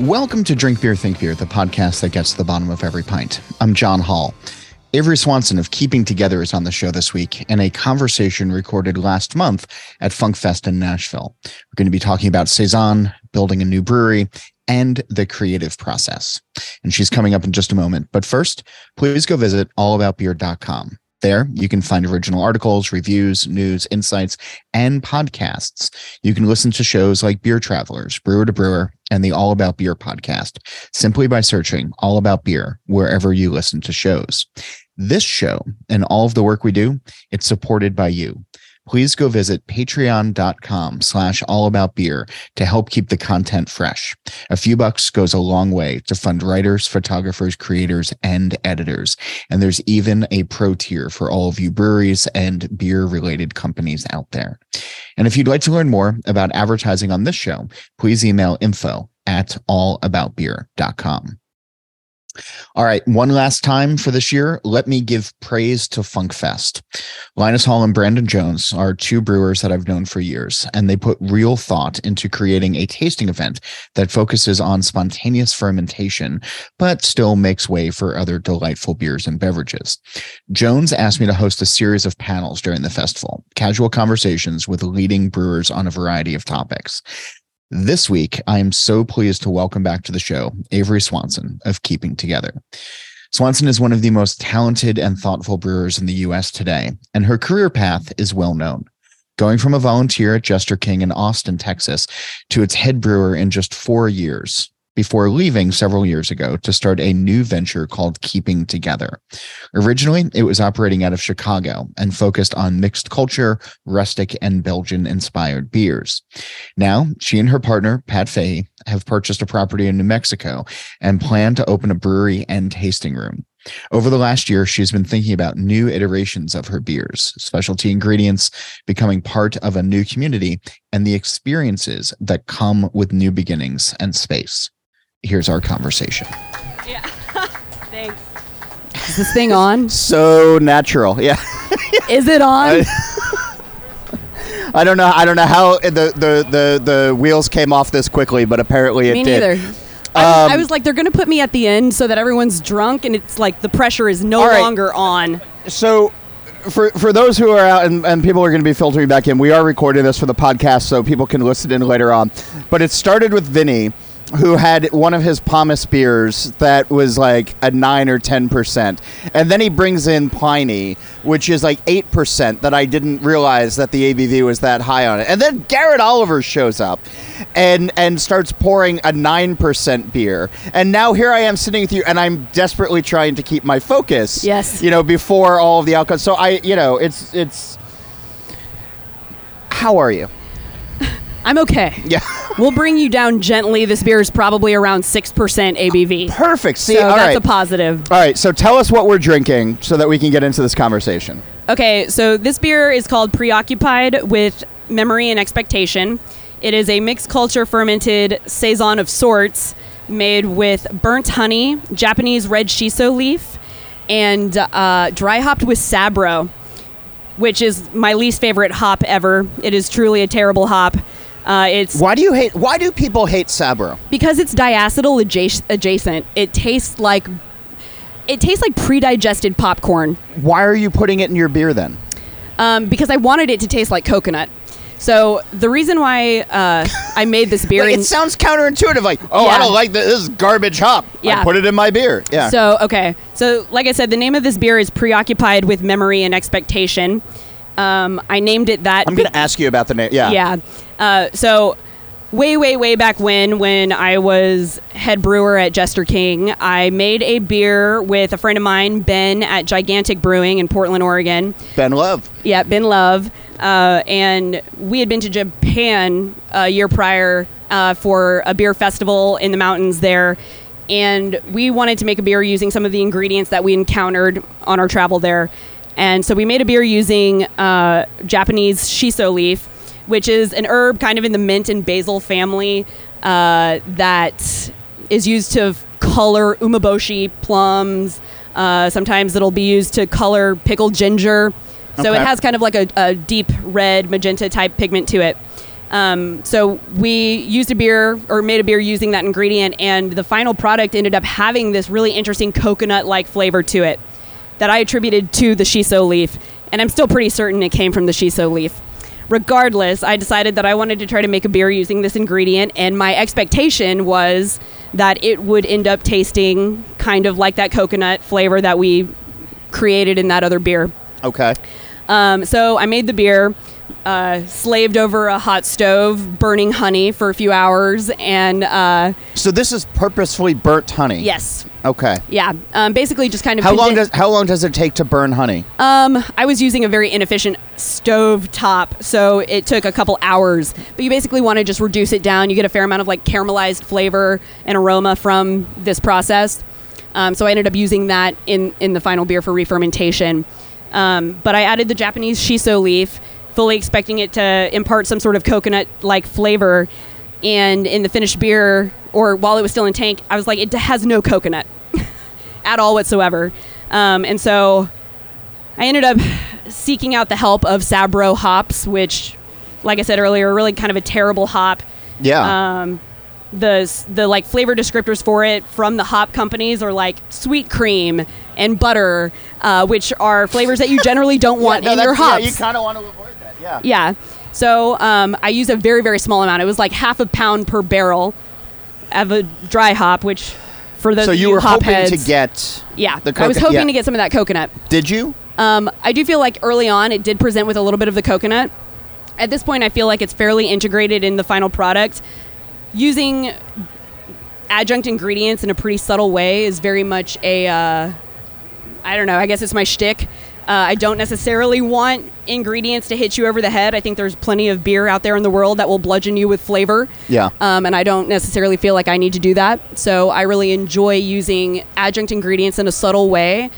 Welcome to Drink Beer, Think Beer, the podcast that gets to the bottom of every pint. I'm John Holl. Averie Swanson of Keeping Together is on the show this week in a conversation recorded last month at Funk Fest in Nashville. We're going to be talking about Saison, building a new brewery, and the creative process. And she's coming up in just a moment. But first, please go visit allaboutbeer.com. There, you can find original articles, reviews, news, insights, and podcasts. You can listen to shows like Beer Travelers, Brewer to Brewer, and the All About Beer podcast simply by searching All About Beer wherever you listen to shows. This show and all of the work we do, it's supported by you please go visit patreon.com slash all about beer to help keep the content fresh. A few bucks goes a long way to fund writers, photographers, creators, and editors. And there's even a pro tier for all of you breweries and beer related companies out there. And if you'd like to learn more about advertising on this show, please email info at allaboutbeer.com. All right, one last time for this year, let me give praise to Funk Fest. Linus Hall and Brandon Jones are two brewers that I've known for years, and they put real thought into creating a tasting event that focuses on spontaneous fermentation, but still makes way for other delightful beers and beverages. Jones asked me to host a series of panels during the festival, casual conversations with leading brewers on a variety of topics. This week, I am so pleased to welcome back to the show Averie Swanson of Keeping Together. Swanson is one of the most talented and thoughtful brewers in the US today, and her career path is well known. Going from a volunteer at Jester King in Austin, Texas, to its head brewer in just four years, before leaving several years ago to start a new venture called Keeping Together. Originally, it was operating out of Chicago and focused on mixed culture, rustic, and Belgian inspired beers. Now, she and her partner, Pat Fahey, have purchased a property in New Mexico and plan to open a brewery and tasting room. Over the last year, she's been thinking about new iterations of her beers, specialty ingredients, becoming part of a new community, and the experiences that come with new beginnings and space here's our conversation. Yeah. Thanks. Is this thing on? So natural. Yeah. Is it on? I don't know. I don't know how the, the, the, the wheels came off this quickly, but apparently it Me did. neither. I, um, I was like, they're going to put me at the end so that everyone's drunk and it's like the pressure is no right. longer on. So for for those who are out and, and people are going to be filtering back in, we are recording this for the podcast so people can listen in later on. But it started with Vinnie who had one of his pomace beers that was like a 9 or 10%. And then he brings in Pliny, which is like 8% that I didn't realize that the ABV was that high on it. And then Garrett Oliver shows up and and starts pouring a 9% beer. And now here I am sitting with you and I'm desperately trying to keep my focus. Yes. You know, before all of the outcomes. So I, you know, it's it's how are you? I'm okay. Yeah. we'll bring you down gently. This beer is probably around 6% ABV. Perfect. See, so all that's right. a positive. All right, so tell us what we're drinking so that we can get into this conversation. Okay, so this beer is called Preoccupied with Memory and Expectation. It is a mixed culture fermented saison of sorts made with burnt honey, Japanese red shiso leaf, and uh, dry hopped with Sabro, which is my least favorite hop ever. It is truly a terrible hop. Uh, it's why do you hate? Why do people hate Sabro? Because it's diacetyl adjacent. It tastes like it tastes like pre-digested popcorn. Why are you putting it in your beer then? Um, because I wanted it to taste like coconut. So the reason why uh, I made this beer, it sounds counterintuitive. Like, oh, yeah. I don't like this. This is garbage hop. Yeah. I put it in my beer. Yeah. So okay. So like I said, the name of this beer is preoccupied with memory and expectation. Um, I named it that. I'm going to ask you about the name. Yeah. Yeah. Uh, so way, way, way back when, when I was head brewer at Jester King, I made a beer with a friend of mine, Ben, at Gigantic Brewing in Portland, Oregon. Ben Love. Yeah, Ben Love. Uh, and we had been to Japan a year prior uh, for a beer festival in the mountains there. And we wanted to make a beer using some of the ingredients that we encountered on our travel there. And so we made a beer using uh, Japanese shiso leaf, which is an herb kind of in the mint and basil family uh, that is used to color umeboshi plums. Uh, sometimes it'll be used to color pickled ginger. So okay. it has kind of like a, a, deep red magenta type pigment to it. Um, so we used a beer or made a beer using that ingredient, and the final product ended up having this really interesting coconut-like flavor to it that I attributed to the shiso leaf, and I'm still pretty certain it came from the shiso leaf. Regardless, I decided that I wanted to try to make a beer using this ingredient, and my expectation was that it would end up tasting kind of like that coconut flavor that we created in that other beer. Okay. Um, so I made the beer, uh, slaved over a hot stove, burning honey for a few hours, and uh, So this is purposefully burnt honey. yes, Okay. yeah, um, basically just kind of. How long condi- does how long does it take to burn honey? Um, I was using a very inefficient stove top, so it took a couple hours. But you basically want to just reduce it down. You get a fair amount of like caramelized flavor and aroma from this process. Um, so I ended up using that in in the final beer for re-fermentation. Um, but I added the Japanese shiso leaf, fully expecting it to impart some sort of coconut-like flavor. And in the finished beer, or while it was still in tank, I was like, it has no coconut at all whatsoever. Um, and so I ended up seeking out the help of Sabro hops, which, like I said earlier, are really kind of a terrible hop. Yeah. Um, the the like flavor descriptors for it from the hop companies are like sweet cream and butter, uh, which are flavors that you generally don't want no, in your hops. Yeah, you kind of want to avoid that. Yeah. Yeah. So um, I use a very, very small amount. It was like half a pound per barrel of a dry hop, which for those So you were hop hoping heads, to get yeah, the I was hoping yeah. to get some of that coconut. Did you? Um, I do feel like early on it did present with a little bit of the coconut. At this point, I feel like it's fairly integrated in the final product. Using adjunct ingredients in a pretty subtle way is very much a, uh, I don't know, I guess it's my shtick. Uh, I don't necessarily want ingredients to hit you over the head. I think there's plenty of beer out there in the world that will bludgeon you with flavor. Yeah. Um, and I don't necessarily feel like I need to do that. So I really enjoy using adjunct ingredients in a subtle way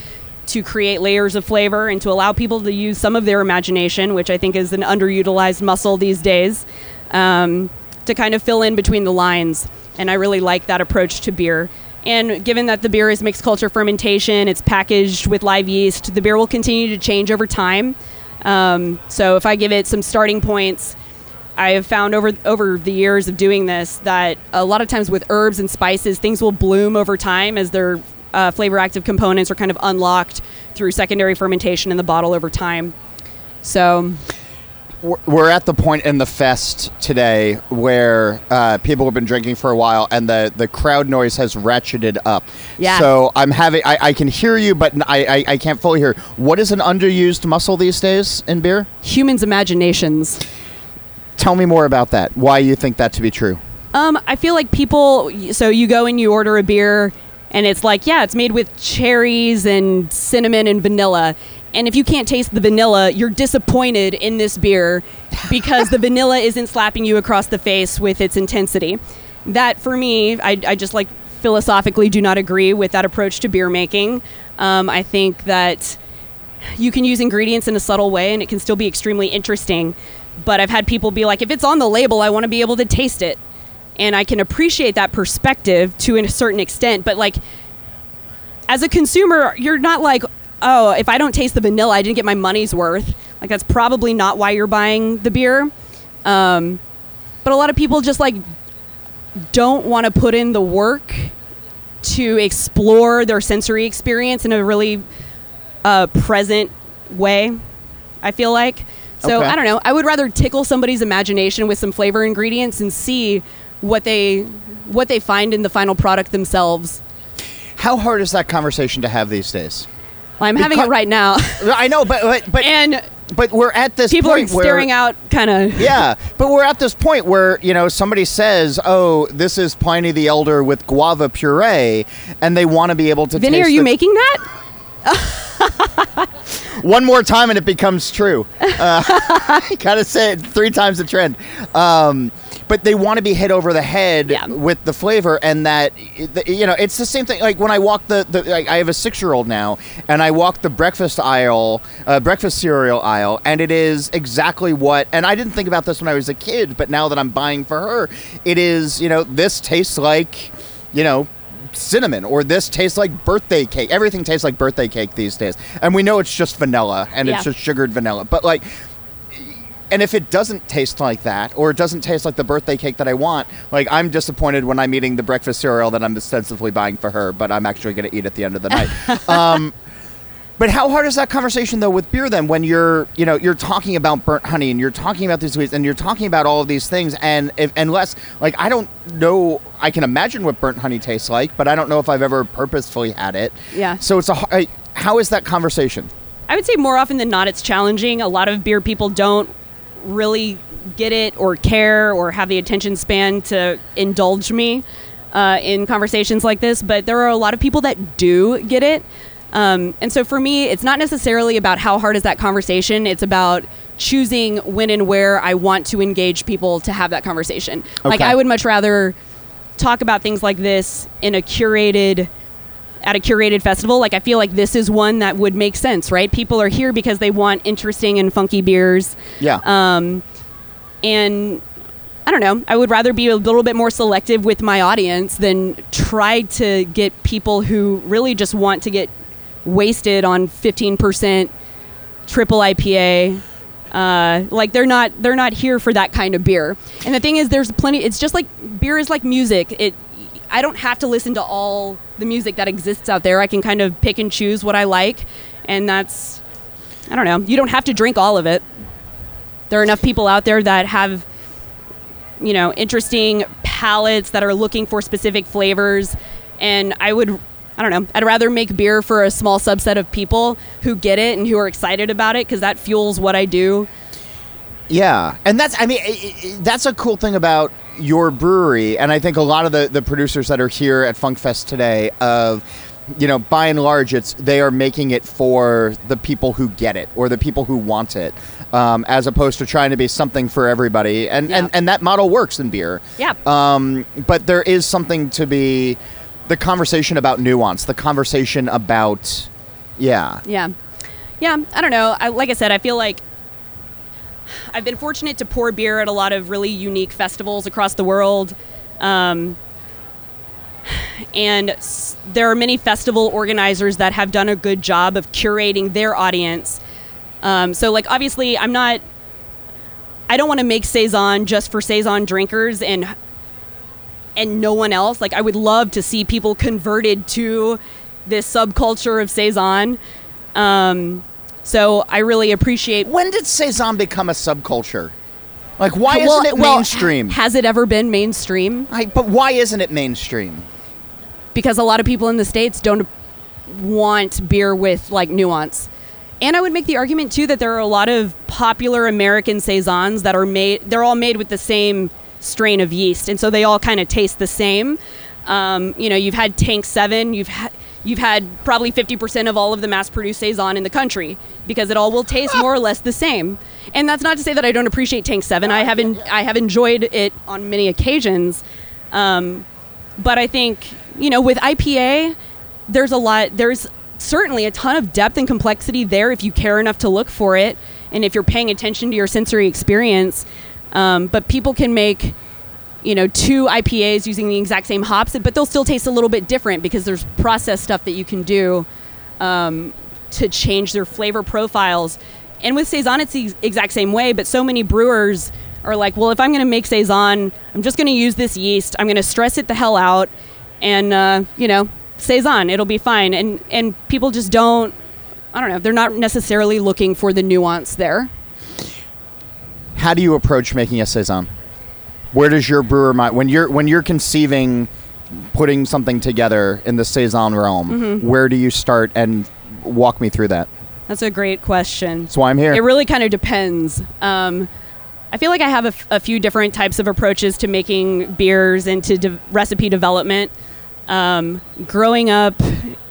to create layers of flavor and to allow people to use some of their imagination, which I think is an underutilized muscle these days, um, to kind of fill in between the lines. And I really like that approach to beer. And given that the beer is mixed culture fermentation, it's packaged with live yeast, the beer will continue to change over time. Um, so if I give it some starting points, I have found over over the years of doing this that a lot of times with herbs and spices, things will bloom over time as their uh, flavor active components are kind of unlocked through secondary fermentation in the bottle over time. So We're- at the point in the fest today where uh, people have been drinking for a while, and the, the crowd noise has ratcheted up. Yeah. So I'm having I, I can hear you, but I, I I can't fully hear. What is an underused muscle these days in beer? humans' imaginations. Tell me more about that. Why you think that to be true? Um, I feel like people. So you go and you order a beer, and it's like, yeah, it's made with cherries and cinnamon and vanilla. And if you can't taste the vanilla, you're disappointed in this beer because the vanilla isn't slapping you across the face with its intensity. That, for me, I, I just like philosophically do not agree with that approach to beer making. Um, I think that you can use ingredients in a subtle way and it can still be extremely interesting. But I've had people be like, if it's on the label, I want to be able to taste it. And I can appreciate that perspective to a certain extent. But like, as a consumer, you're not like, oh, if I don't taste the vanilla, I didn't get my money's worth. Like, that's probably not why you're buying the beer. Um, but a lot of people just like don't want to put in the work to explore their sensory experience in a really uh, present way. I feel like. So Okay. I don't know. I would rather tickle somebody's imagination with some flavor ingredients and see what they what they find in the final product themselves. How hard is that conversation to have these days? Well, I'm having it right now, I know, but but but, and but we're at this people are point where staring out, kind of. yeah, but we're at this point where you know somebody says, "Oh, this is Pliny the Elder with guava puree," and they want to be able to. Vinnie, are you the- making that? one more time and it becomes true? Uh, gotta say it three times the trend. Um, but they want to be hit over the head Yeah. with the flavor, and that you know it's the same thing. Like when I walk the, the like, I have a six year old now, and I walk the breakfast aisle, uh, breakfast cereal aisle, and it is exactly what. And I didn't think about this when I was a kid, but now that I'm buying for her, it is you know this tastes like you know cinnamon or this tastes like birthday cake everything tastes like birthday cake these days and we know it's just vanilla and Yeah. it's just sugared vanilla but like and if it doesn't taste like that, or it doesn't taste like the birthday cake that I want, like I'm disappointed when I'm eating the breakfast cereal that I'm ostensibly buying for her, but I'm actually going to eat at the end of the night. um, but how hard is that conversation though with beer then when you're you know you're talking about burnt honey and you're talking about these ways and you're talking about all of these things and if, unless like I don't know I can imagine what burnt honey tastes like but I don't know if I've ever purposefully had it. Yeah. So it's a how is that conversation? I would say more often than not it's challenging. A lot of beer people don't really get it or care or have the attention span to indulge me uh, in conversations like this, but there are a lot of people that do get it. Um, and so for me, it's not necessarily about how hard is that conversation. It's about choosing when and where I want to engage people to have that conversation. Okay. Like I would much rather talk about things like this in a curated at a curated festival. Like I feel like this is one that would make sense, right? People are here because they want interesting and funky beers. Yeah. Um, and I don't know. I would rather be a little bit more selective with my audience than try to get people who really just want to get wasted on 15% triple IPA. Uh, like they're not they're not here for that kind of beer. And the thing is, there's plenty. It's just like beer is like music. It I don't have to listen to all the music that exists out there. I can kind of pick and choose what I like, and that's I don't know. You don't have to drink all of it. There are enough people out there that have you know interesting palates that are looking for specific flavors, and I would I don't know. I'd rather make beer for a small subset of people who get it and who are excited about it because that fuels what I do. Yeah, and that's I mean that's a cool thing about your brewery, and I think a lot of the the producers that are here at Funk Fest today of you know, by and large, it's they are making it for the people who get it or the people who want it, um, as opposed to trying to be something for everybody. And, yeah. and and that model works in beer. Yeah. Um, but there is something to be the conversation about nuance, the conversation about, yeah, yeah, yeah. I don't know. I, like I said, I feel like I've been fortunate to pour beer at a lot of really unique festivals across the world. Um, and s- there are many festival organizers that have done a good job of curating their audience. Um, so, like, obviously, I'm not. I don't want to make saison just for saison drinkers and and no one else. Like I would love to see people converted to this subculture of saison. Um, so I really appreciate. When did saison become a subculture? Like, why well, isn't it well, mainstream? Has it ever been mainstream? I, but why isn't it mainstream? Because a lot of people in the states don't want beer with like nuance. And I would make the argument too that there are a lot of popular American saisons that are made. They're all made with the same strain of yeast, and so they all kind of taste the same. Um, you know, you've had Tank Seven, you've had you've had probably 50% of all of the mass-produced saison in the country because it all will taste more or less the same. And that's not to say that I don't appreciate Tank Seven. I have en- I have enjoyed it on many occasions, um, but I think you know with IPA, there's a lot. There's certainly a ton of depth and complexity there if you care enough to look for it, and if you're paying attention to your sensory experience. Um, but people can make, you know, two IPAs using the exact same hops, but they'll still taste a little bit different because there's process stuff that you can do um, to change their flavor profiles. And with saison, it's the exact same way. But so many brewers are like, well, if I'm going to make saison, I'm just going to use this yeast. I'm going to stress it the hell out, and uh, you know, saison, it'll be fine. And and people just don't. I don't know. They're not necessarily looking for the nuance there how do you approach making a saison? Where does your brewer mind when you're when you're conceiving putting something together in the saison realm? Mm-hmm. Where do you start and walk me through that? That's a great question. That's why I'm here. It really kind of depends. Um, I feel like I have a, f- a few different types of approaches to making beers and to de- recipe development. Um, growing up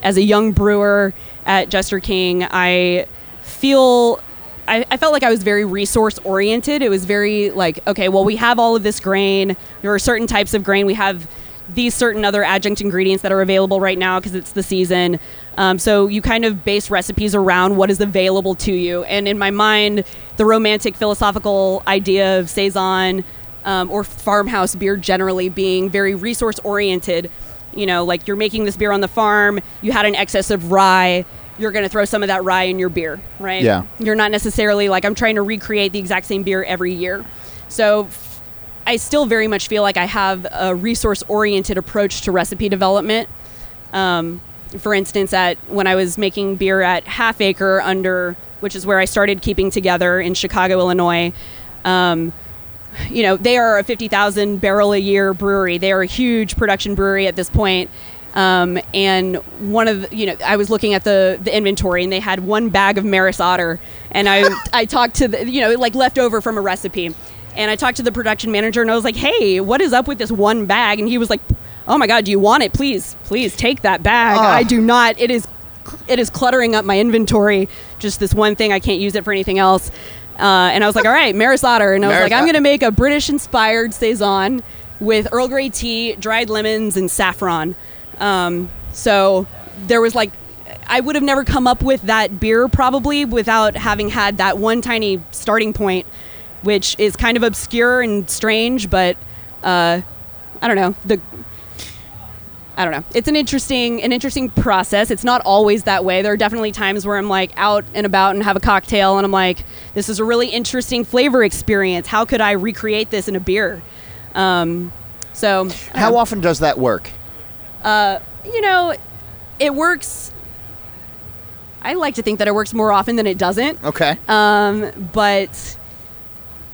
as a young brewer at Jester King, I feel I, I, felt like I was very resource oriented. It was very like, okay, well, we have all of this grain. There are certain types of grain. We have these certain other adjunct ingredients that are available right now because it's the season. Um, so you kind of base recipes around what is available to you. And in my mind, the romantic philosophical idea of saison um, or farmhouse beer generally being very resource oriented. You know, like you're making this beer on the farm. You had an excess of rye you're going to throw some of that rye in your beer, right? Yeah. You're not necessarily like I'm trying to recreate the exact same beer every year. So f- I still very much feel like I have a resource oriented approach to recipe development. Um, for instance, at when I was making beer at Half Acre under, which is where I started keeping together in Chicago, Illinois. Um, you know, they are a 50,000 barrel a year brewery. They are a huge production brewery at this point. Um, and one of the, you know, I was looking at the the inventory, and they had one bag of Maris Otter, and I I talked to the you know like leftover from a recipe, and I talked to the production manager, and I was like, hey, what is up with this one bag? And he was like, oh my god, do you want it? Please, please take that bag. Ah. I do not. It is it is cluttering up my inventory. Just this one thing, I can't use it for anything else. Uh, and I was like, all right, Maris Otter, and I was Maris like, I'm going to make a British-inspired saison with Earl Grey tea, dried lemons, and saffron. Um, so there was like, I would have never come up with that beer probably without having had that one tiny starting point, which is kind of obscure and strange, but uh, I don't know the. I don't know. It's an interesting, an interesting process. It's not always that way. There are definitely times where I'm like out and about and have a cocktail, and I'm like, "This is a really interesting flavor experience. How could I recreate this in a beer?" Um, so, How know. often does that work? You know, it works. I like to think that it works more often than it doesn't. Okay. Um, but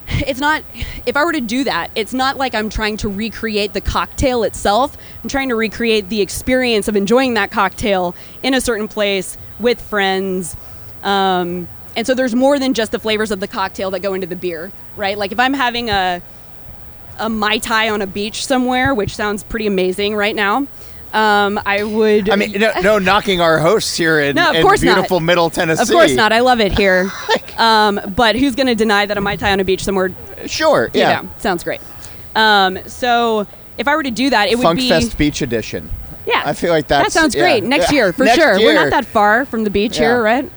it's not, if I were to do that, it's not like I'm trying to recreate the cocktail itself. I'm trying to recreate the experience of enjoying that cocktail in a certain place with friends. Um, and so there's more than just the flavors of the cocktail that go into the beer, right? Like if I'm having a, a Mai Tai on a beach somewhere, which sounds pretty amazing right now, um, I would. I mean, no, no knocking our hosts here in, No, of in course not. beautiful Middle Tennessee. Of course not. I love it here. um, but who's going to deny that a Mai Tai on a beach somewhere? Sure. Yeah. know, sounds great. Um, so if I were to do that, it would be. Fest Beach Edition. Yeah. I feel like that's That sounds yeah. great. Next Yeah. year, for Next sure. We're not that far from the beach Yeah. here, right?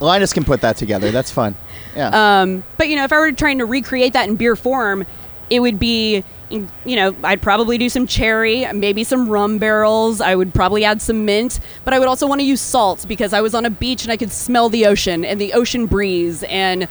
Linus can put that together. That's fun. Yeah. Um, but you know, if I were trying to recreate that in beer form, it would be, you know, I'd probably do some cherry, maybe some rum barrels. I would probably add some mint, but I would also want to use salt because I was on a beach and I could smell the ocean and the ocean breeze and.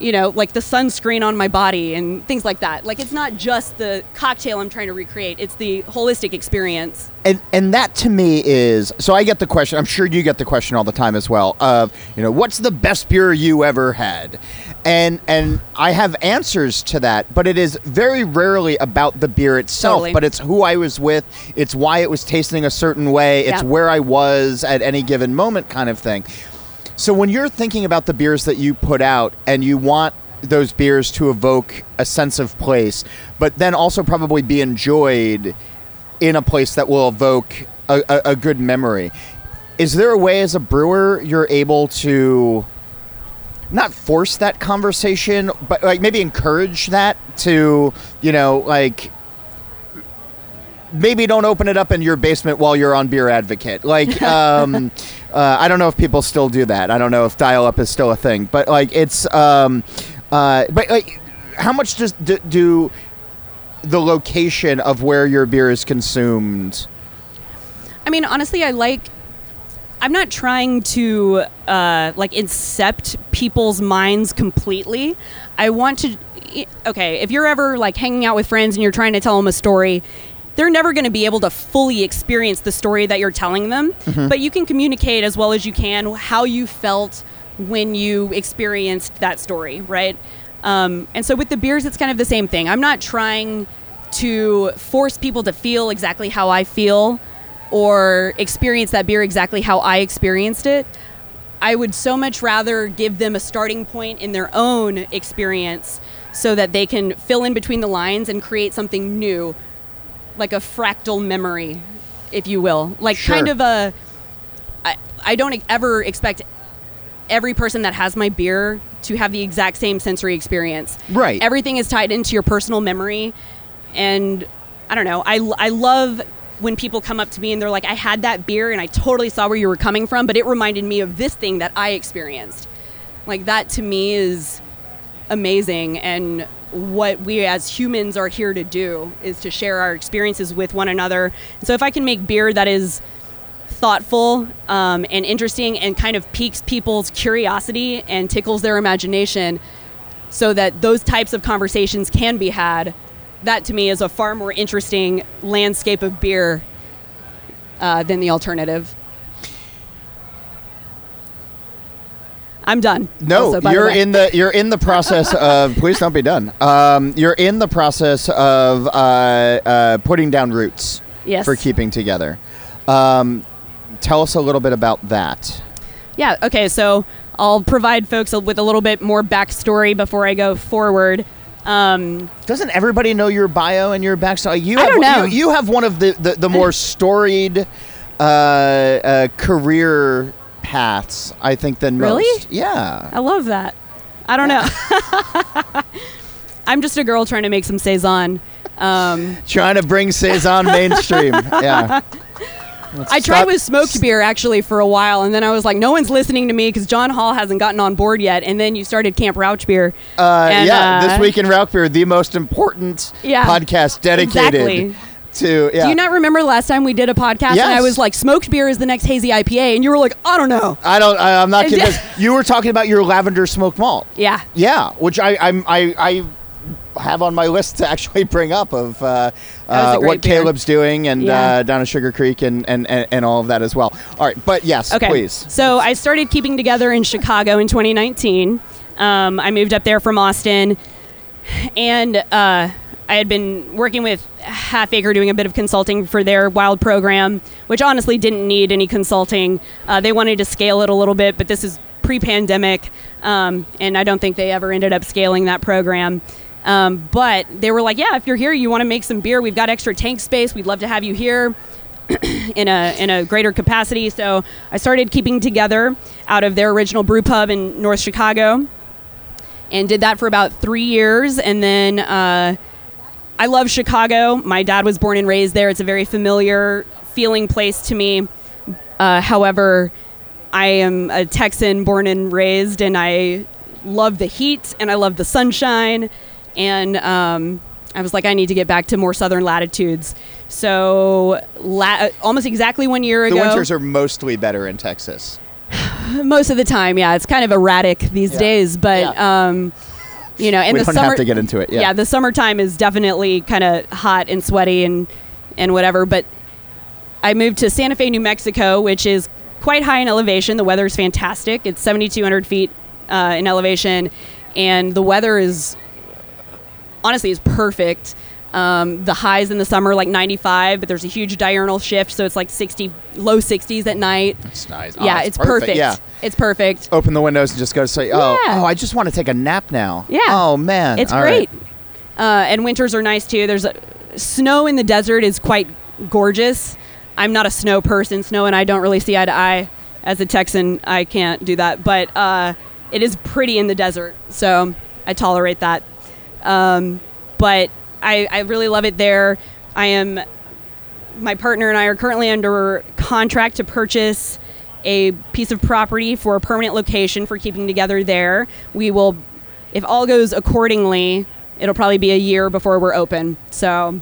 You know, like the sunscreen on my body and things like that. Like, it's not just the cocktail I'm trying to recreate, it's the holistic experience. and and that to me is so I get the question. I'm sure you get the question all the time as well. Of you know, what's the best beer you ever had? And and I have answers to that, but it is very rarely about the beer itself. Totally. But it's who I was with. It's why it was tasting a certain way. It's Yeah. where I was at any given moment, kind of thing. So when you're thinking about the beers that you put out and you want those beers to evoke a sense of place, but then also probably be enjoyed in a place that will evoke a, a, a good memory, is there a way as a brewer you're able to not force that conversation, but like maybe encourage that to, you know, like maybe don't open it up in your basement while you're on Beer Advocate. Like, um, uh, I don't know if people still do that. I don't know if dial up is still a thing, but like it's, um, uh, but like, how much does do, do the location of where your beer is consumed? I mean, honestly, I like. I'm not trying to uh, like incept people's minds completely. I want to. Okay, if you're ever like hanging out with friends and you're trying to tell them a story, they're never going to be able to fully experience the story that you're telling them. But you can communicate as well as you can how you felt when you experienced that story, right? Um, and so with the beers, it's kind of the same thing. I'm not trying to force people to feel exactly how I feel or experience that beer exactly how I experienced it. I would so much rather give them a starting point in their own experience so that they can fill in between the lines and create something new, like a fractal memory, if you will. Like Sure. kind of a. I, I don't ever expect every person that has my beer to have the exact same sensory experience. Right. Everything is tied into your personal memory. And I don't know. I, I love when people come up to me and they're like, I had that beer and I totally saw where you were coming from, but it reminded me of this thing that I experienced. Like, that to me is amazing. And what we as humans are here to do is to share our experiences with one another. So, if I can make beer that is thoughtful um, and interesting and kind of piques people's curiosity and tickles their imagination so that those types of conversations can be had that to me is a far more interesting landscape of beer uh, than the alternative I'm done. No, also, you're way. in the you're in the process of. please don't be done. Um, you're in the process of uh, uh, putting down roots Yes. for keeping together. Um, tell us a little bit about that. Yeah. Okay. So I'll provide folks with a little bit more backstory before I go forward. Um, Doesn't everybody know your bio and your backstory? You I have, don't know. You, you have one of the the, the more storied uh, uh, career paths, I think, than Really? most. Yeah. I love that. I don't know. I'm just a girl trying to make some saison. Um, Trying to bring saison mainstream. Yeah. I tried with smoked beer actually for a while, and then I was like, no one's listening to me because John Holl hasn't gotten on board yet. And then you started Camp Rauch beer. Uh, And, yeah, uh, this week in Rock Beer, the most important Yeah, podcast dedicated exactly. To. Yeah. Do you not remember last time we did a podcast and I was like, smoked beer is the next hazy IPA, and you were like, I don't know. I don't. I, I'm not convinced. you were talking about your lavender smoked malt. Yeah. Yeah, which I I'm, I I have on my list to actually bring up of uh, That was a uh, what beer. Caleb's doing and Yeah. uh, down at Sugar Creek and, and, and, and all of that as well. All right, but yes, Okay. please. So I started keeping together in Chicago in 2019. Um, I moved up there from Austin, and uh, I had been working with Half Acre doing a bit of consulting for their wild program, which honestly didn't need any consulting. Uh, they wanted to scale it a little bit, but this is pre-pandemic, um, and I don't think they ever ended up scaling that program. Um, but they were like, "Yeah, if you're here, you want to make some beer. We've got extra tank space. We'd love to have you here." in a in a greater capacity. So I started keeping together out of their original brew pub in North Chicago, and did that for about three years. And then uh, I love Chicago. My dad was born and raised there. It's a very familiar feeling place to me. Uh, however, I am a Texan born and raised, and I love the heat and I love the sunshine. And um, I was like, I need to get back to more southern latitudes. So, la- almost exactly one year ago. The winters are mostly better in Texas. most of the time, yeah, it's kind of erratic these Yeah. days. But Yeah. um, you know, and we the don't summer have to get into it. Yeah. the summertime is definitely kind of hot and sweaty and and whatever. But I moved to Santa Fe, New Mexico, which is quite high in elevation. The weather is fantastic. It's 7,200 feet uh, in elevation, and the weather is honestly is perfect. Um, the highs in the summer like 95, but there's a huge diurnal shift, so it's like 60, low 60s at night. It's nice. yeah, Oh, it's perfect. Yeah. It's perfect. Open the windows and just go say, oh, Yeah. oh, I just want to take a nap now. Yeah. Oh man, It's All great. right. Uh, and winters are nice too. There's a, snow in the desert is quite gorgeous. I'm not a snow person. Snow and I don't really see eye to eye. As a Texan, I can't do that. But uh, it is pretty in the desert, so I tolerate that. Um, but I, I really love it there. I am my partner and I are currently under contract to purchase a piece of property for a permanent location for keeping together there. We will, if all goes accordingly, it'll probably be a year before we're open. So,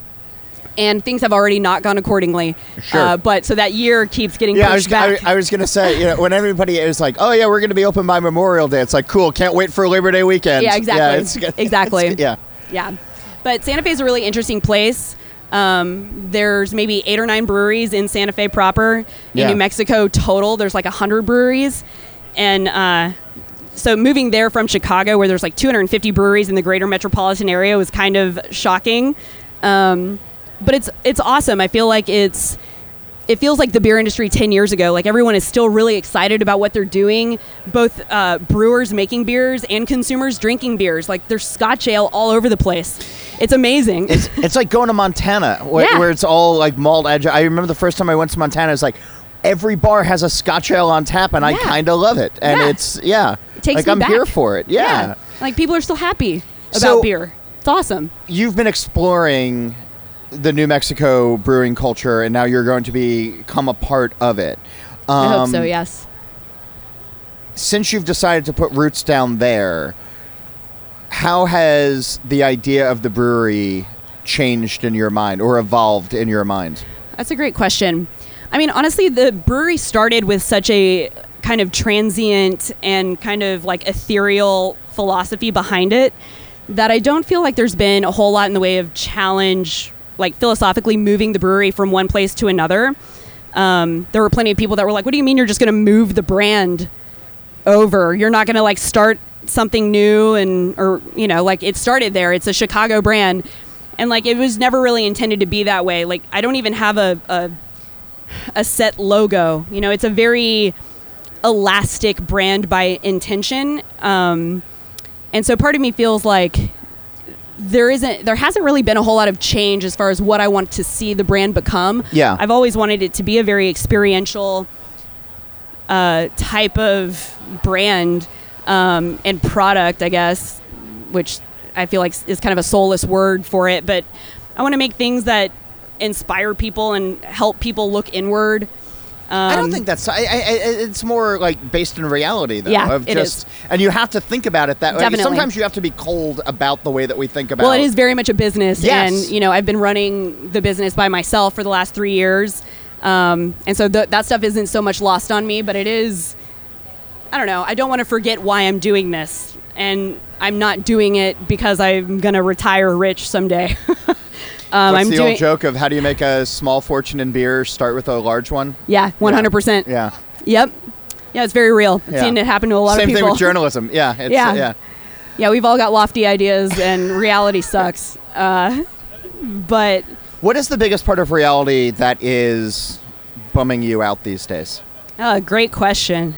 and things have already not gone accordingly. Sure. Uh, but so that year keeps getting Yeah, I was, pushed back. I, I was gonna say, you know, when everybody is like, "Oh yeah, we're gonna be open by Memorial Day," it's like, "Cool, can't wait for Labor Day weekend." Yeah, exactly. it's- Exactly. it's- yeah. Yeah. But Santa Fe is a really interesting place. Um, there's maybe eight or nine breweries in Santa Fe proper. In Yeah. New Mexico total, there's like 100 breweries. And uh, so moving there from Chicago, where there's like 250 breweries in the greater metropolitan area, was kind of shocking. Um, but it's it's awesome. I feel like it's it feels like the beer industry 10 years ago. Like everyone is still really excited about what they're doing, both uh, brewers making beers and consumers drinking beers. Like there's Scotch ale all over the place. It's amazing. It's, it's like going to Montana, where, Yeah. where it's all like malt edge. I remember the first time I went to Montana, it's like every bar has a Scotch ale on tap, and I kind of love it. And Yeah. it's yeah, It takes like me I'm back. here for it. Yeah. Like people are still happy about So- beer. It's awesome. you've been exploring the New Mexico brewing culture, and now you're going to become a part of it. I hope Um, so, yes. since you've decided to put roots down there, how has the idea of the brewery changed in your mind or evolved in your mind? That's a great question. I mean, honestly, the brewery started with such a kind of transient and kind of like ethereal philosophy behind it that I don't feel like there's been a whole lot in the way of challenge, like philosophically moving the brewery from one place to another. Um, there were plenty of people that were like, "What do you mean you're just going to move the brand over? You're not going to like start something new and or you know like it started there. It's a Chicago brand." And like it was never really intended to be that way. Like I don't even have a, a a set logo. You know, it's a very elastic brand by intention. Um, and so part of me feels like there isn't there hasn't really been a whole lot of change as far as what I want to see the brand become. Yeah. I've always wanted it to be a very experiential uh, type of brand um, and product, I guess, which I feel like is kind of a soulless word for it. But I want to make things that inspire people and help people look inward. I don't Um, think that's. I, I, it's more like based in reality, though. Yeah, of it just, And you have to think about it that way. Definitely. Sometimes you have to be cold about the way that we think about. It. Well, it is very much a business, Yes. and you know, I've been running the business by myself for the last three years, um, and so th- that stuff isn't so much lost on me. But it is, I don't know. I don't want to forget why I'm doing this, and I'm not doing it because I'm gonna retire rich someday. um, What's I'm the doing, old joke of how do you make a small fortune in beer? Start with a large one. yeah, 100. percent Yeah. Yep. Yeah, it's very real. I've Yeah. seen it happen to a lot Same of people. Same thing with journalism. Yeah. It's, Yeah. yeah. yeah, we've all got lofty ideas, and reality sucks. Uh, but What is the biggest part of reality that is bumming you out these days? Oh, great question.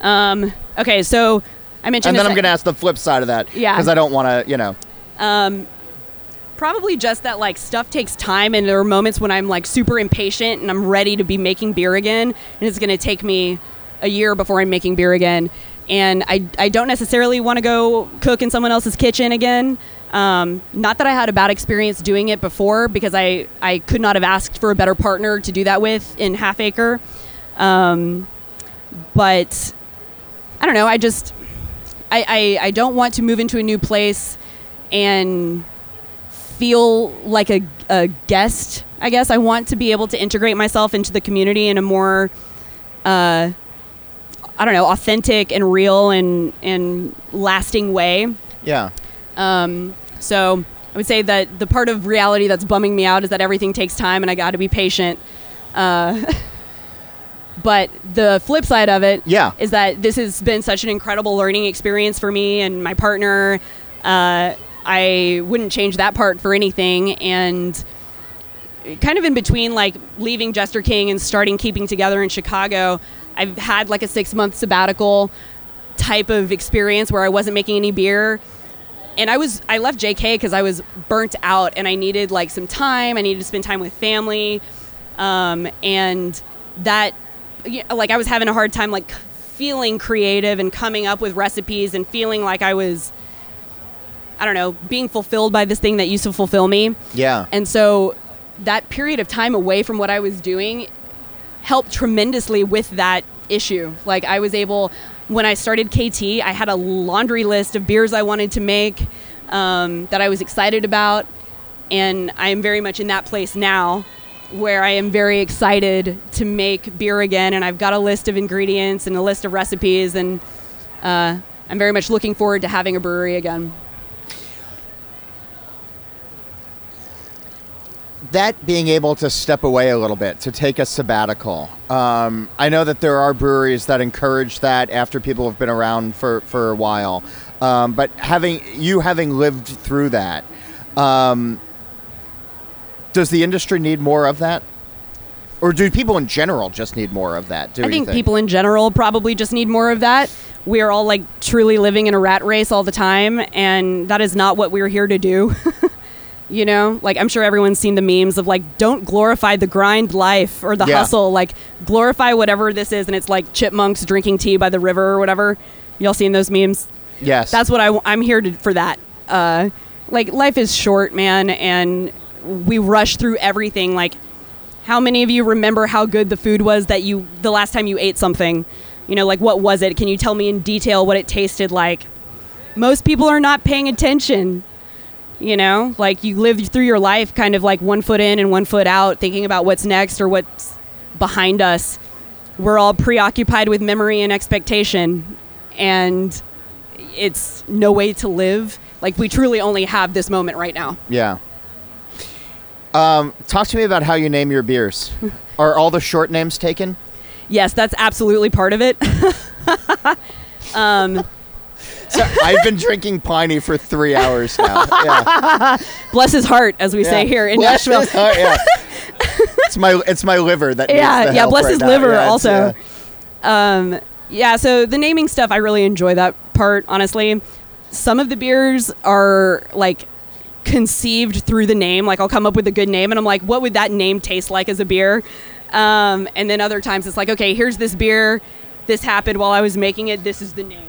Um, okay, so I mentioned. And then I'm going to ask the flip side of that. Yeah. Because I don't want to, you know. Probably just that like stuff takes time, and there are moments when I'm like super impatient and I'm ready to be making beer again, and it's going to take me a year before I'm making beer again. And I, I don't necessarily want to go cook in someone else's kitchen again. Um, not that I had a bad experience doing it before, because I, I could not have asked for a better partner to do that with in Half Acre. Um, but I don't know. I just I, I I don't want to move into a new place and feel like a, a guest. I guess I want to be able to integrate myself into the community in a more uh, I don't know authentic and real and and lasting way. Yeah. Um, so I would say that the part of reality that's bumming me out is that everything takes time and I got to be patient. Uh, but the flip side of it is Yeah. that this has been such an incredible learning experience for me and my partner. Uh, I wouldn't change that part for anything. And kind of in between like leaving Jester King and starting keeping together in Chicago, I've had like a six month sabbatical type of experience where I wasn't making any beer. And I was I left JK because I was burnt out and I needed like some time. I needed to spend time with family, um, and that you know, like I was having a hard time like feeling creative and coming up with recipes and feeling like I was I don't know being fulfilled by this thing that used to fulfill me. Yeah. And so that period of time away from what I was doing helped tremendously with that issue. Like I was able, when I started KT, I had a laundry list of beers I wanted to make um, that I was excited about. And I am very much in that place now where I am very excited to make beer again. And I've got a list of ingredients and a list of recipes. And uh, I'm very much looking forward to having a brewery again. That being able to step away a little bit to take a sabbatical um, i know that there are breweries that encourage that after people have been around for, for a while um, but having you having lived through that um, does the industry need more of that or do people in general just need more of that do I you think people in general probably just need more of that. We are all like truly living in a rat race all the time, and that is not what we're here to do. you know, like I'm sure everyone's seen the memes of like, don't glorify the grind life or the Yeah. hustle, like glorify whatever this is, and it's like chipmunks drinking tea by the river or whatever. Y'all seen those memes? yes That's what I, am here to, for that. Uh, like life is short, man, and we rush through everything. Like, how many of you remember how good the food was that you the last time you ate something? You know, like what was it? Can you tell me in detail what it tasted like? Most people are not paying attention. You know, like you live through your life kind of like one foot in and one foot out, thinking about what's next or what's behind us, we're all preoccupied with memory and expectation, and it's no way to live. Like we truly only have this moment right now. Yeah. Um, talk to me about how you name your beers. Are all the short names taken? Yes, that's absolutely part of it. um, so I've been drinking Piney for three hours now. Yeah. Bless his heart, as we yeah. say here in bless Nashville. Heart, yeah. it's my it's my liver that yeah yeah bless right his now. liver also. Um, yeah, so the naming stuff, I really enjoy that part. Honestly, some of the beers are like conceived through the name. Like I'll come up with a good name, and I'm like, what would that name taste like as a beer? Um, and then other times it's like, okay, here's this beer. This happened while I was making it. This is the name.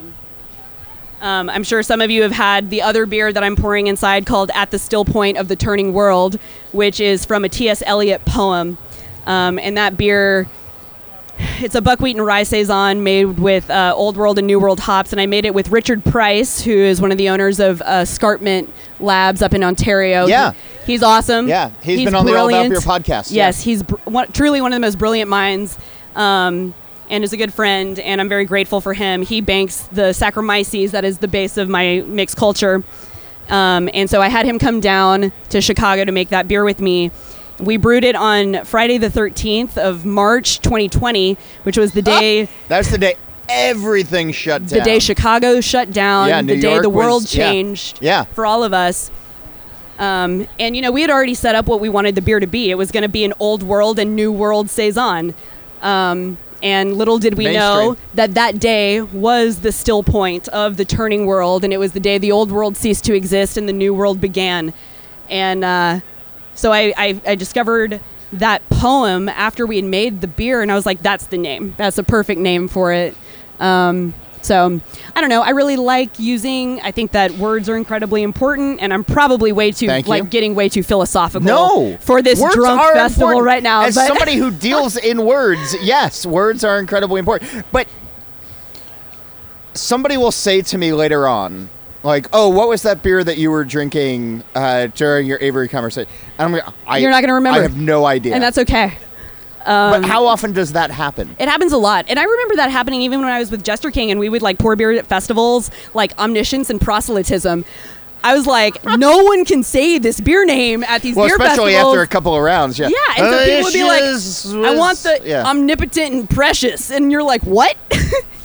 Um, I'm sure some of you have had the other beer that I'm pouring inside called At the Still Point of the Turning World, which is from a T.S. Eliot poem. Um, and that beer, it's a buckwheat and rye saison made with uh, Old World and New World hops. And I made it with Richard Preiss, who is one of the owners of uh, Escarpment Labs up in Ontario. Yeah. He, he's awesome. Yeah, he's, he's been on brilliant. the All About Beer podcast. Yes, yeah. he's br- one, truly one of the most brilliant minds. Um, and is a good friend, and I'm very grateful for him. He banks the Saccharomyces, that is the base of my mixed culture. Um, and so I had him come down to Chicago to make that beer with me. We brewed it on Friday the 13th of March 2020, which was the day. that's the day everything shut down. The day Chicago shut down. Yeah, New the day York the world was, yeah. changed. Yeah. For all of us. Um, and you know, we had already set up what we wanted the beer to be. It was going to be an old world and new world saison. Um, and little did we Mainstream. know that that day was the still point of the turning world, and it was the day the old world ceased to exist and the new world began. And uh, so I, I, I discovered that poem after we had made the beer, and I was like, that's the name. That's a perfect name for it. Um, so I don't know. I really like using. I think that words are incredibly important, and I'm probably way too like getting way too philosophical. No, for this words drunk festival important. right now. As but somebody who deals in words, yes, words are incredibly important. But somebody will say to me later on, like, "Oh, what was that beer that you were drinking uh, during your Averie conversation?" And I'm, I, You're not gonna remember. I have no idea. and that's okay. But how um, often does that happen? It happens a lot. And I remember that happening even when I was with Jester King and we would like pour beer at festivals, like omniscience and proselytism. I was like, no one can say this beer name at these Well, beer especially festivals. after a couple of rounds, yeah. yeah, and so people would be like, I want the yeah. omnipotent and precious. And you're like, what?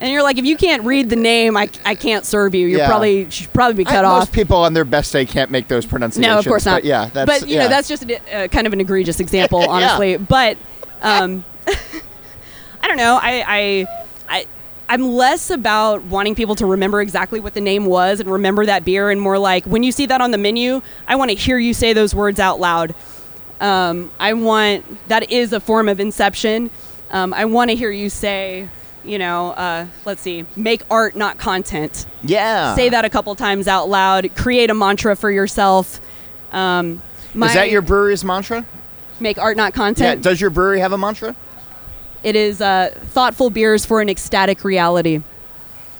and you're like, if you can't read the name, I, I can't serve you. You're Yeah. probably should probably be I- cut most people on their best day can't make those pronunciations. No, of course not. But yeah, that's but you yeah. know that's just a, uh, kind of an egregious example, Yeah. honestly. But um, I don't know. I, I I I'm less about wanting people to remember exactly what the name was and remember that beer, and more like when you see that on the menu, I want to hear you say those words out loud. Um, I want that is a form of inception. Um, I want to hear you say, you know, uh, let's see, make art, not content yeah. say that a couple times out loud create a mantra for yourself um, my- Is that your brewery's mantra? make art not content. Yeah. Does your brewery have a mantra? it is uh, thoughtful beers for an ecstatic reality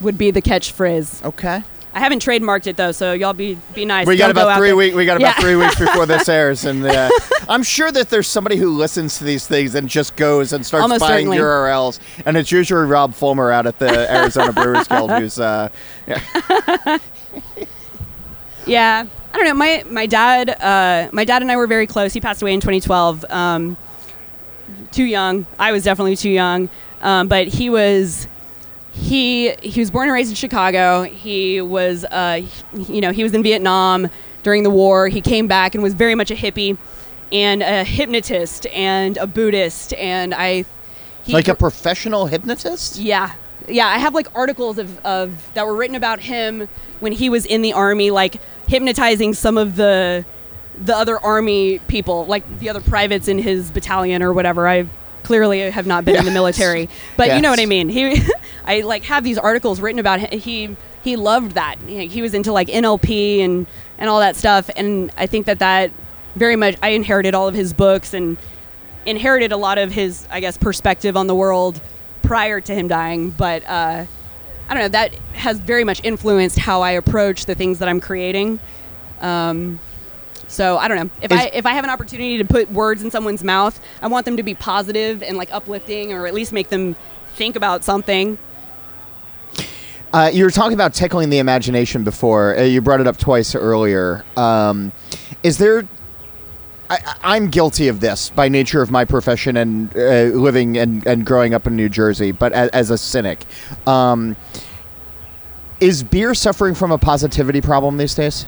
would be the catchphrase Okay. I haven't trademarked it though so y'all be be nice We got Don't about out three weeks. We got about Yeah. three weeks before this airs, and uh, I'm sure that there's somebody who listens to these things and just goes and starts Almost buying certainly. URLs, and it's usually Rob Fullmer out at the Arizona Brewers Guild who's. Uh, yeah. Yeah, I don't know. My my dad, uh, my dad and I were very close. He passed away in 2012. Um, too young. I was definitely too young. Um, but he was he he was born and raised in Chicago. He was uh, you know he was in Vietnam during the war. He came back and was very much a hippie and a hypnotist and a Buddhist. And I he like a professional hypnotist. yeah. Yeah, I have like articles of, of that were written about him when he was in the army, like hypnotizing some of the the other army people, like the other privates in his battalion or whatever. I clearly have not been in the military, but you know what I mean. He, I like have these articles written about him. He he loved that. He he was into like NLP and and all that stuff, and I think that that very much. I inherited all of his books and inherited a lot of his, I guess, perspective on the world prior to him dying. But uh, I don't know. That has very much influenced how I approach the things that I'm creating. Um, So I don't know if Is- I if I have an opportunity to put words in someone's mouth, I want them to be positive and like uplifting, or at least make them think about something. Uh, you were talking about tickling the imagination before. Uh, you brought it up twice earlier. Um, is there? I, I'm guilty of this by nature of my profession and uh, living and, and growing up in New Jersey, but as, as a cynic. Um, is beer suffering from a positivity problem these days?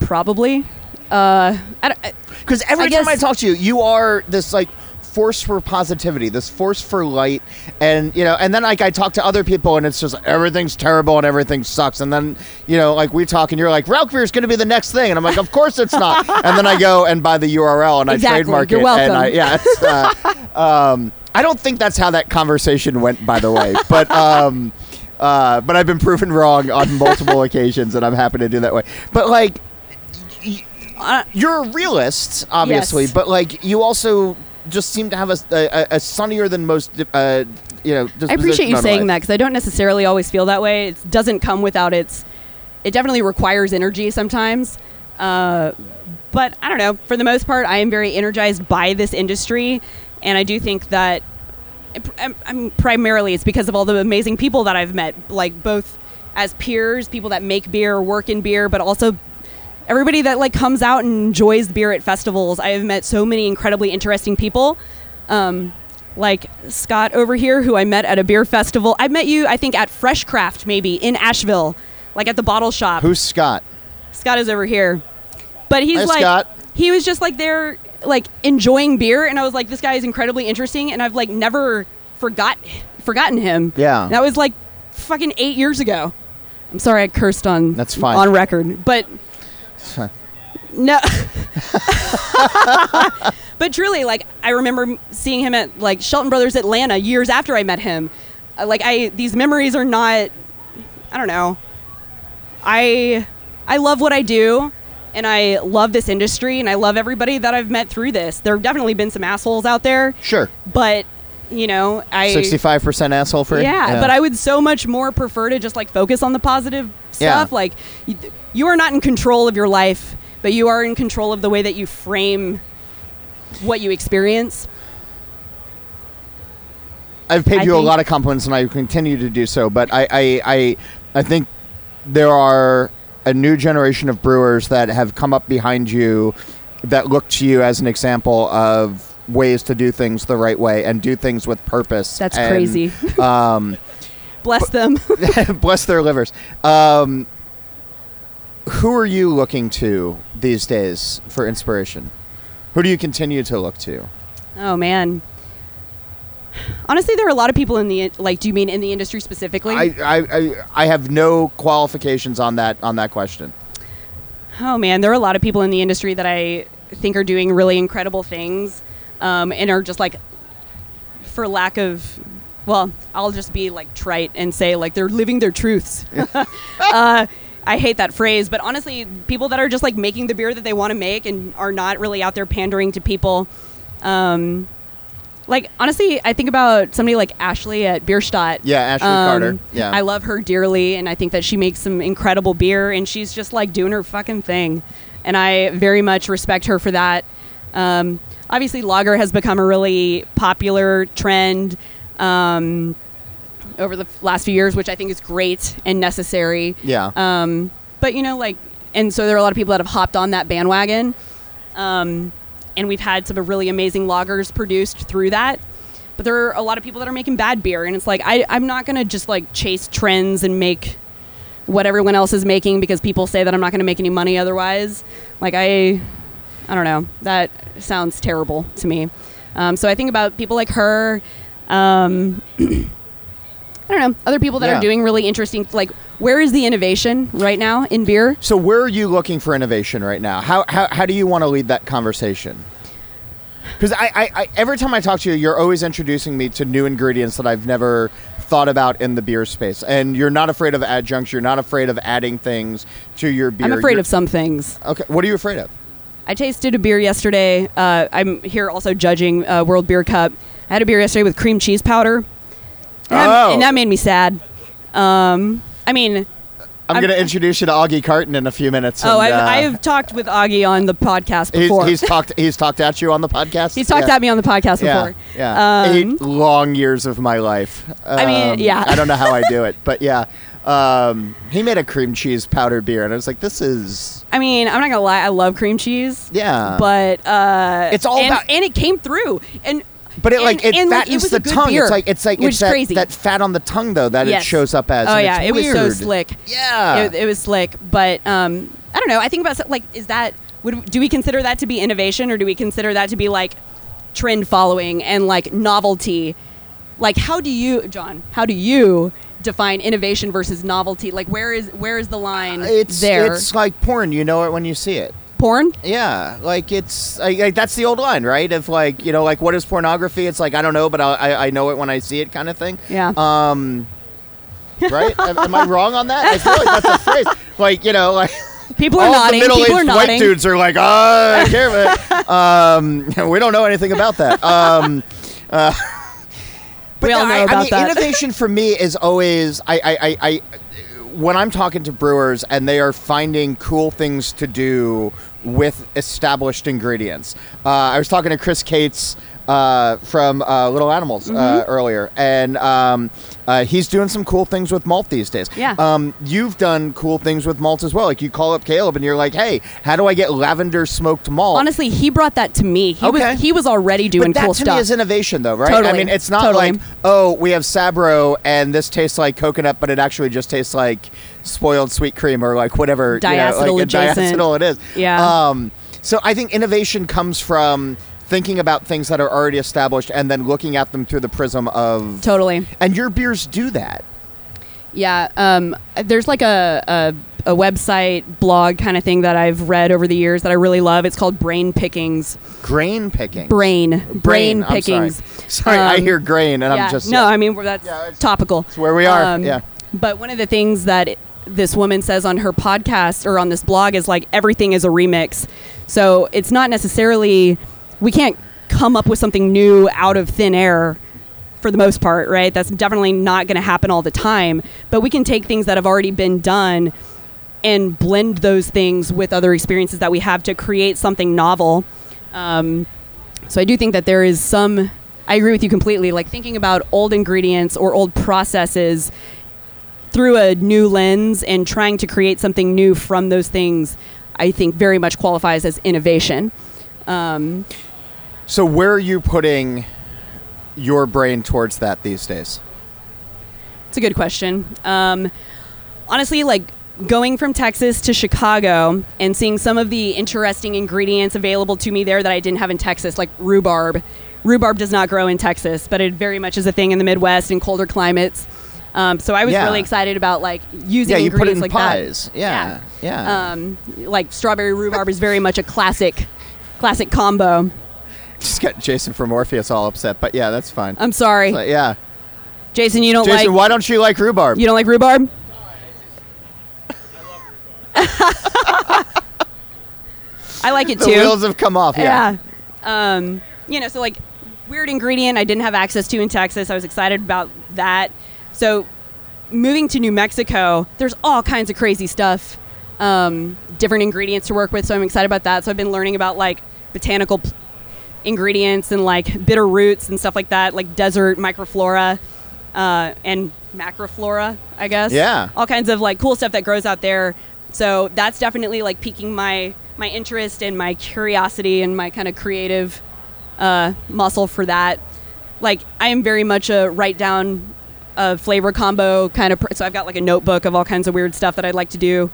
Probably. Uh, I I- Because every I time I talk to you, you are this like force for positivity, this force for light, and you know, and then like I talk to other people, and it's just everything's terrible and everything sucks, and then you know, like we talk, and you're like, Ralph is going to be the next thing, and I'm like, of course it's not, and then I go and buy the URL and I Exactly. trademark You're it, and I welcome. yeah, it's, uh, um, I don't think that's how that conversation went, by the way, but. Um, uh, but I've been proven wrong on multiple occasions, and I'm happy to do that way. But like, uh, you're a realist, obviously, Yes. but like you also just seem to have a, a, a sunnier than most, uh, you know. I appreciate you saying life. that because I don't necessarily always feel that way. It doesn't come without its. It definitely requires energy sometimes. Uh, but I don't know. For the most part, I am very energized by this industry, and I do think that. I'm, I'm primarily it's because of all the amazing people that I've met, like both as peers, people that make beer or work in beer, but also everybody that like comes out and enjoys beer at festivals. I have met so many incredibly interesting people. Um, like Scott over here, who I met at a beer festival. I met you, I think, at Fresh Craft, maybe in Asheville, like at the bottle shop. Who's Scott? Scott is over here, but he's Hi, like, Scott. he was just like there, like enjoying beer, and I was like, this guy is incredibly interesting, and I've like never forgot forgotten him. Yeah. that was like fucking eight years ago. I'm sorry, I cursed on That's fine. on record, but no. but truly, like I remember seeing him at like Shelton Brothers Atlanta years after I met him. Uh, like I, these memories are not. I don't know. I I love what I do, and I love this industry, and I love everybody that I've met through this. There have definitely been some assholes out there, Sure. but you know, I Sixty-five percent asshole free. yeah, but I would so much more prefer to just like focus on the positive stuff. Yeah. Like, you, you are not in control of your life, but you are in control of the way that you frame what you experience. I've paid I you a lot of compliments, and I continue to do so. But I, I, I, I think there are a new generation of brewers that have come up behind you that look to you as an example of ways to do things the right way and do things with purpose. That's And, crazy. Um, Bless them. bless their livers. Um, who are you looking to these days for inspiration? Who do you continue to look to? oh man. Honestly, there are a lot of people in the like. Do you mean in the industry specifically? I, I, I, I have no qualifications on that on that question. Oh man, there are a lot of people in the industry that I think are doing really incredible things, um, and are just like, for lack of, well, I'll just be like trite and say like they're living their truths. uh, I hate that phrase, but honestly, people that are just like making the beer that they want to make and are not really out there pandering to people. Um, like honestly, I think about somebody like Ashleigh at Bierstadt. Yeah, Ashleigh Um, Carter. Yeah. I love her dearly, and I think that she makes some incredible beer, and she's just like doing her fucking thing, and I very much respect her for that. Um, obviously, lager has become a really popular trend um, over the last few years, which I think is great and necessary. Yeah. Um, but you know, like, and so there are a lot of people that have hopped on that bandwagon. Um, and we've had some really amazing lagers produced through that. But there are a lot of people that are making bad beer, and it's like I, I'm not gonna just like chase trends and make what everyone else is making because people say that I'm not gonna make any money otherwise. Like I, I don't know. That sounds terrible to me. Um, so I think about people like her. Um, I don't know other people that Yeah. are doing really interesting. Like, where is the innovation right now in beer? So where are you looking for innovation right now? How how, how do you want to lead that conversation? Because I, I, I every time I talk to you, you're always introducing me to new ingredients that I've never thought about in the beer space, and you're not afraid of adjuncts. You're not afraid of adding things to your beer. I'm afraid You're- of some things. Okay, what are you afraid of? I tasted a beer yesterday. Uh, I'm here also judging uh, World Beer Cup. I had a beer yesterday with cream cheese powder, and, that, Oh. and that made me sad. Um, I mean, I'm, I'm- going to introduce you to Augie Carton in a few minutes. Oh, and, I've, uh, I've talked with Augie on the podcast he's, before. he's talked. He's talked at you on the podcast. He's talked Yeah. at me on the podcast Yeah, before. yeah. Um, Eight long years of my life. I mean, Um, yeah. I don't know how I do it, but yeah. Um, he made a cream cheese powder beer, and I was like, "This is I mean, I'm not gonna lie, I love cream cheese. yeah." But uh, It's all and, about- and it came through, and But it and- like it and, like, fattens was the a good tongue. beer, It's like it's like it's that, crazy. that fat on the tongue though that Yes. it shows up as. Oh yeah, it was so slick. Yeah. it, it was slick. But um, I don't know. I think about like, is that would do we consider that to be innovation, or do we consider that to be like trend following and like novelty? Like, how do you, John? How do you define innovation versus novelty? Like, where is where is the line it's there? it's like porn. You know it when you see it. Porn. Yeah, like it's like, like that's the old line, right? Of like you know, like what is pornography? It's like I don't know, but I I, I know it when I see it, kind of thing. Yeah. Um. Right? am, am I wrong on that? I feel like that's a phrase. Like you know, like People are all nodding. the People are middle-aged white nodding. dudes are like, oh, I care it. Um, we don't know anything about that. Um, uh, but We all no, know I, I mean, that. innovation for me is always I, I, I, I when I'm talking to brewers and they are finding cool things to do with established ingredients. Uh, I was talking to Chris Cates uh, from uh, Little Animals uh, Mm-hmm. earlier, and um, uh, he's doing some cool things with malt these days. Yeah. Um, you've done cool things with malt as well. Like you call up Caleb and you're like, "Hey, how do I get lavender smoked malt?" Honestly, he brought that to me. He Okay. was he was already doing but that cool to stuff. me is innovation, though, right? Totally. I mean, it's not Totally. like, oh, we have Sabro and this tastes like coconut, but it actually just tastes like spoiled sweet cream or like whatever you know, like a adjacent. diacetyl it is. Yeah. Um, so I think innovation comes from thinking about things that are already established and then looking at them through the prism of. totally. And your beers do that. Yeah, um, there's like a, a a website blog kind of thing that I've read over the years that I really love. It's called Brain Pickings. Grain picking. Brain brain, I'm sorry. pickings. Sorry, I Um, hear grain, and yeah, I'm just no. yeah. I mean that's Yeah, it's- topical. It's where we are. yeah. But one of the things that it- this woman says on her podcast or on this blog is like everything is a remix. So it's not necessarily we can't come up with something new out of thin air for the most part, right? That's definitely not going to happen all the time. But we can take things that have already been done and blend those things with other experiences that we have to create something novel. Um, so I do think that there is some. I agree with you completely. Like thinking about old ingredients or old processes through a new lens and trying to create something new from those things, I think very much qualifies as innovation. Um, So where are you putting your brain towards that these days? It's a good question. Um, honestly, like going from Texas to Chicago and seeing some of the interesting ingredients available to me there that I didn't have in Texas, like rhubarb. Rhubarb does not grow in Texas, but it very much is a thing in the Midwest and colder climates. Um, so I was Yeah. really excited about like using Yeah, you put it ingredients in like pies. that. Yeah, yeah. Um, like strawberry rhubarb is very much a classic, classic combo. Just got Jason from Morpheus all upset, but yeah, that's fine. I'm sorry, But yeah, Jason. You don't Jason, like Jason, why don't you like rhubarb? you don't like rhubarb? I like it too. the wheels have come off. Yeah. Yeah. Um, you know, so like weird ingredient I didn't have access to in Texas. I was excited about that. So moving to New Mexico, there's all kinds of crazy stuff, um, different ingredients to work with. So I'm excited about that. So I've been learning about like botanical ingredients and like bitter roots and stuff like that, like desert microflora uh, and macroflora, I guess. Yeah. All kinds of like cool stuff that grows out there. So that's definitely like piquing my my interest and my curiosity and my kind of creative uh, muscle for that. Like I am very much a write down a flavor combo kind of. Per- so I've got like a notebook of all kinds of weird stuff that I'd like to do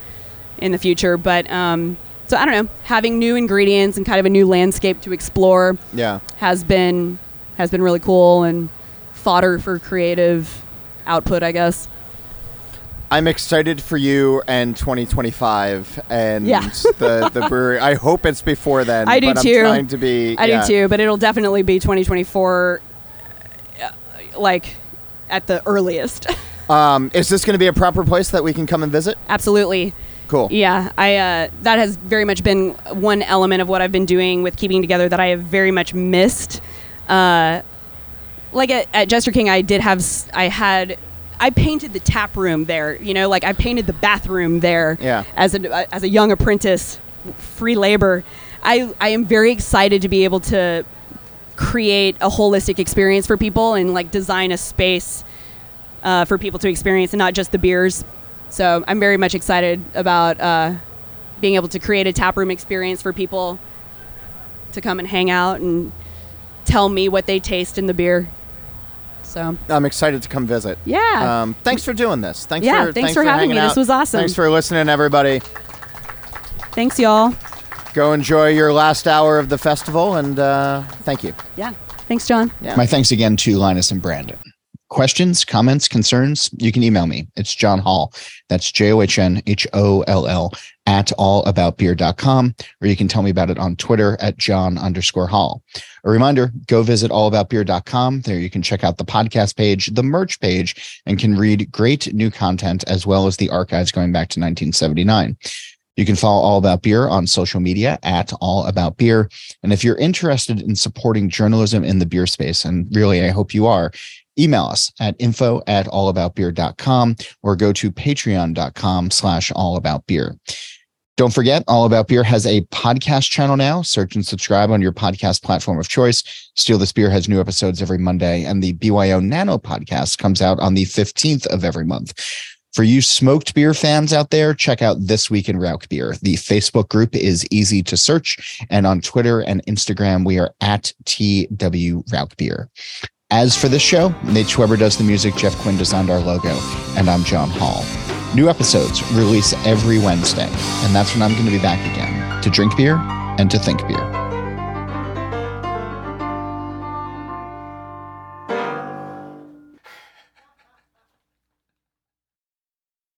in the future. But um, so I don't know, having new ingredients and kind of a new landscape to explore Yeah. has been has been really cool and fodder for creative output, I guess. I'm excited for you and 2025 and Yeah. the the brewery. I hope it's before then. I do but too. I'm trying to be. I yeah. do too, but it'll definitely be 2024, uh, like at the earliest. Um, is this going to be a proper place that we can come and visit? Absolutely. Cool. Yeah, I uh, that has very much been one element of what I've been doing with keeping together that I have very much missed. Uh, like at, at Jester King, I did have I had I painted the tap room there. You know, like I painted the bathroom there. Yeah. As a as a young apprentice, free labor. I I am very excited to be able to create a holistic experience for people and like design a space uh, for people to experience and not just the beers. So I'm very much excited about uh, being able to create a tap room experience for people to come and hang out and tell me what they taste in the beer. So I'm excited to come visit. Yeah. Um, thanks for doing this. Thanks Yeah, for thanks for having me. out. This was awesome. Thanks for listening, everybody. thanks, y'all. Go enjoy your last hour of the festival, and uh, thank you. Yeah. Thanks, John. Yeah. My thanks again to Linus and Brandon. Questions, comments, concerns, you can email me. It's John Holl. That's J O H N H O L L at allaboutbeer.com, or you can tell me about it on Twitter at John underscore Holl. A reminder go visit allaboutbeer.com. There you can check out the podcast page, the merch page, and can read great new content as well as the archives going back to 1979. You can follow All About Beer on social media at All About Beer. And if you're interested in supporting journalism in the beer space, and really I hope you are, email us at info at allaboutbeer.com or go to patreon.com slash allaboutbeer. Don't forget, All About Beer has a podcast channel now. Search and subscribe on your podcast platform of choice. Steal This Beer has new episodes every Monday, and the BYO Nano podcast comes out on the 15th of every month. For you smoked beer fans out there, check out This Week in Rauchbier. The Facebook group is easy to search, and on Twitter and Instagram, we are at TW Rauchbier. As for this show, Nate Schweber does the music, Jeff Quinn designed our logo, and I'm John Holl. New episodes release every Wednesday, and that's when I'm going to be back again to drink beer and to think beer.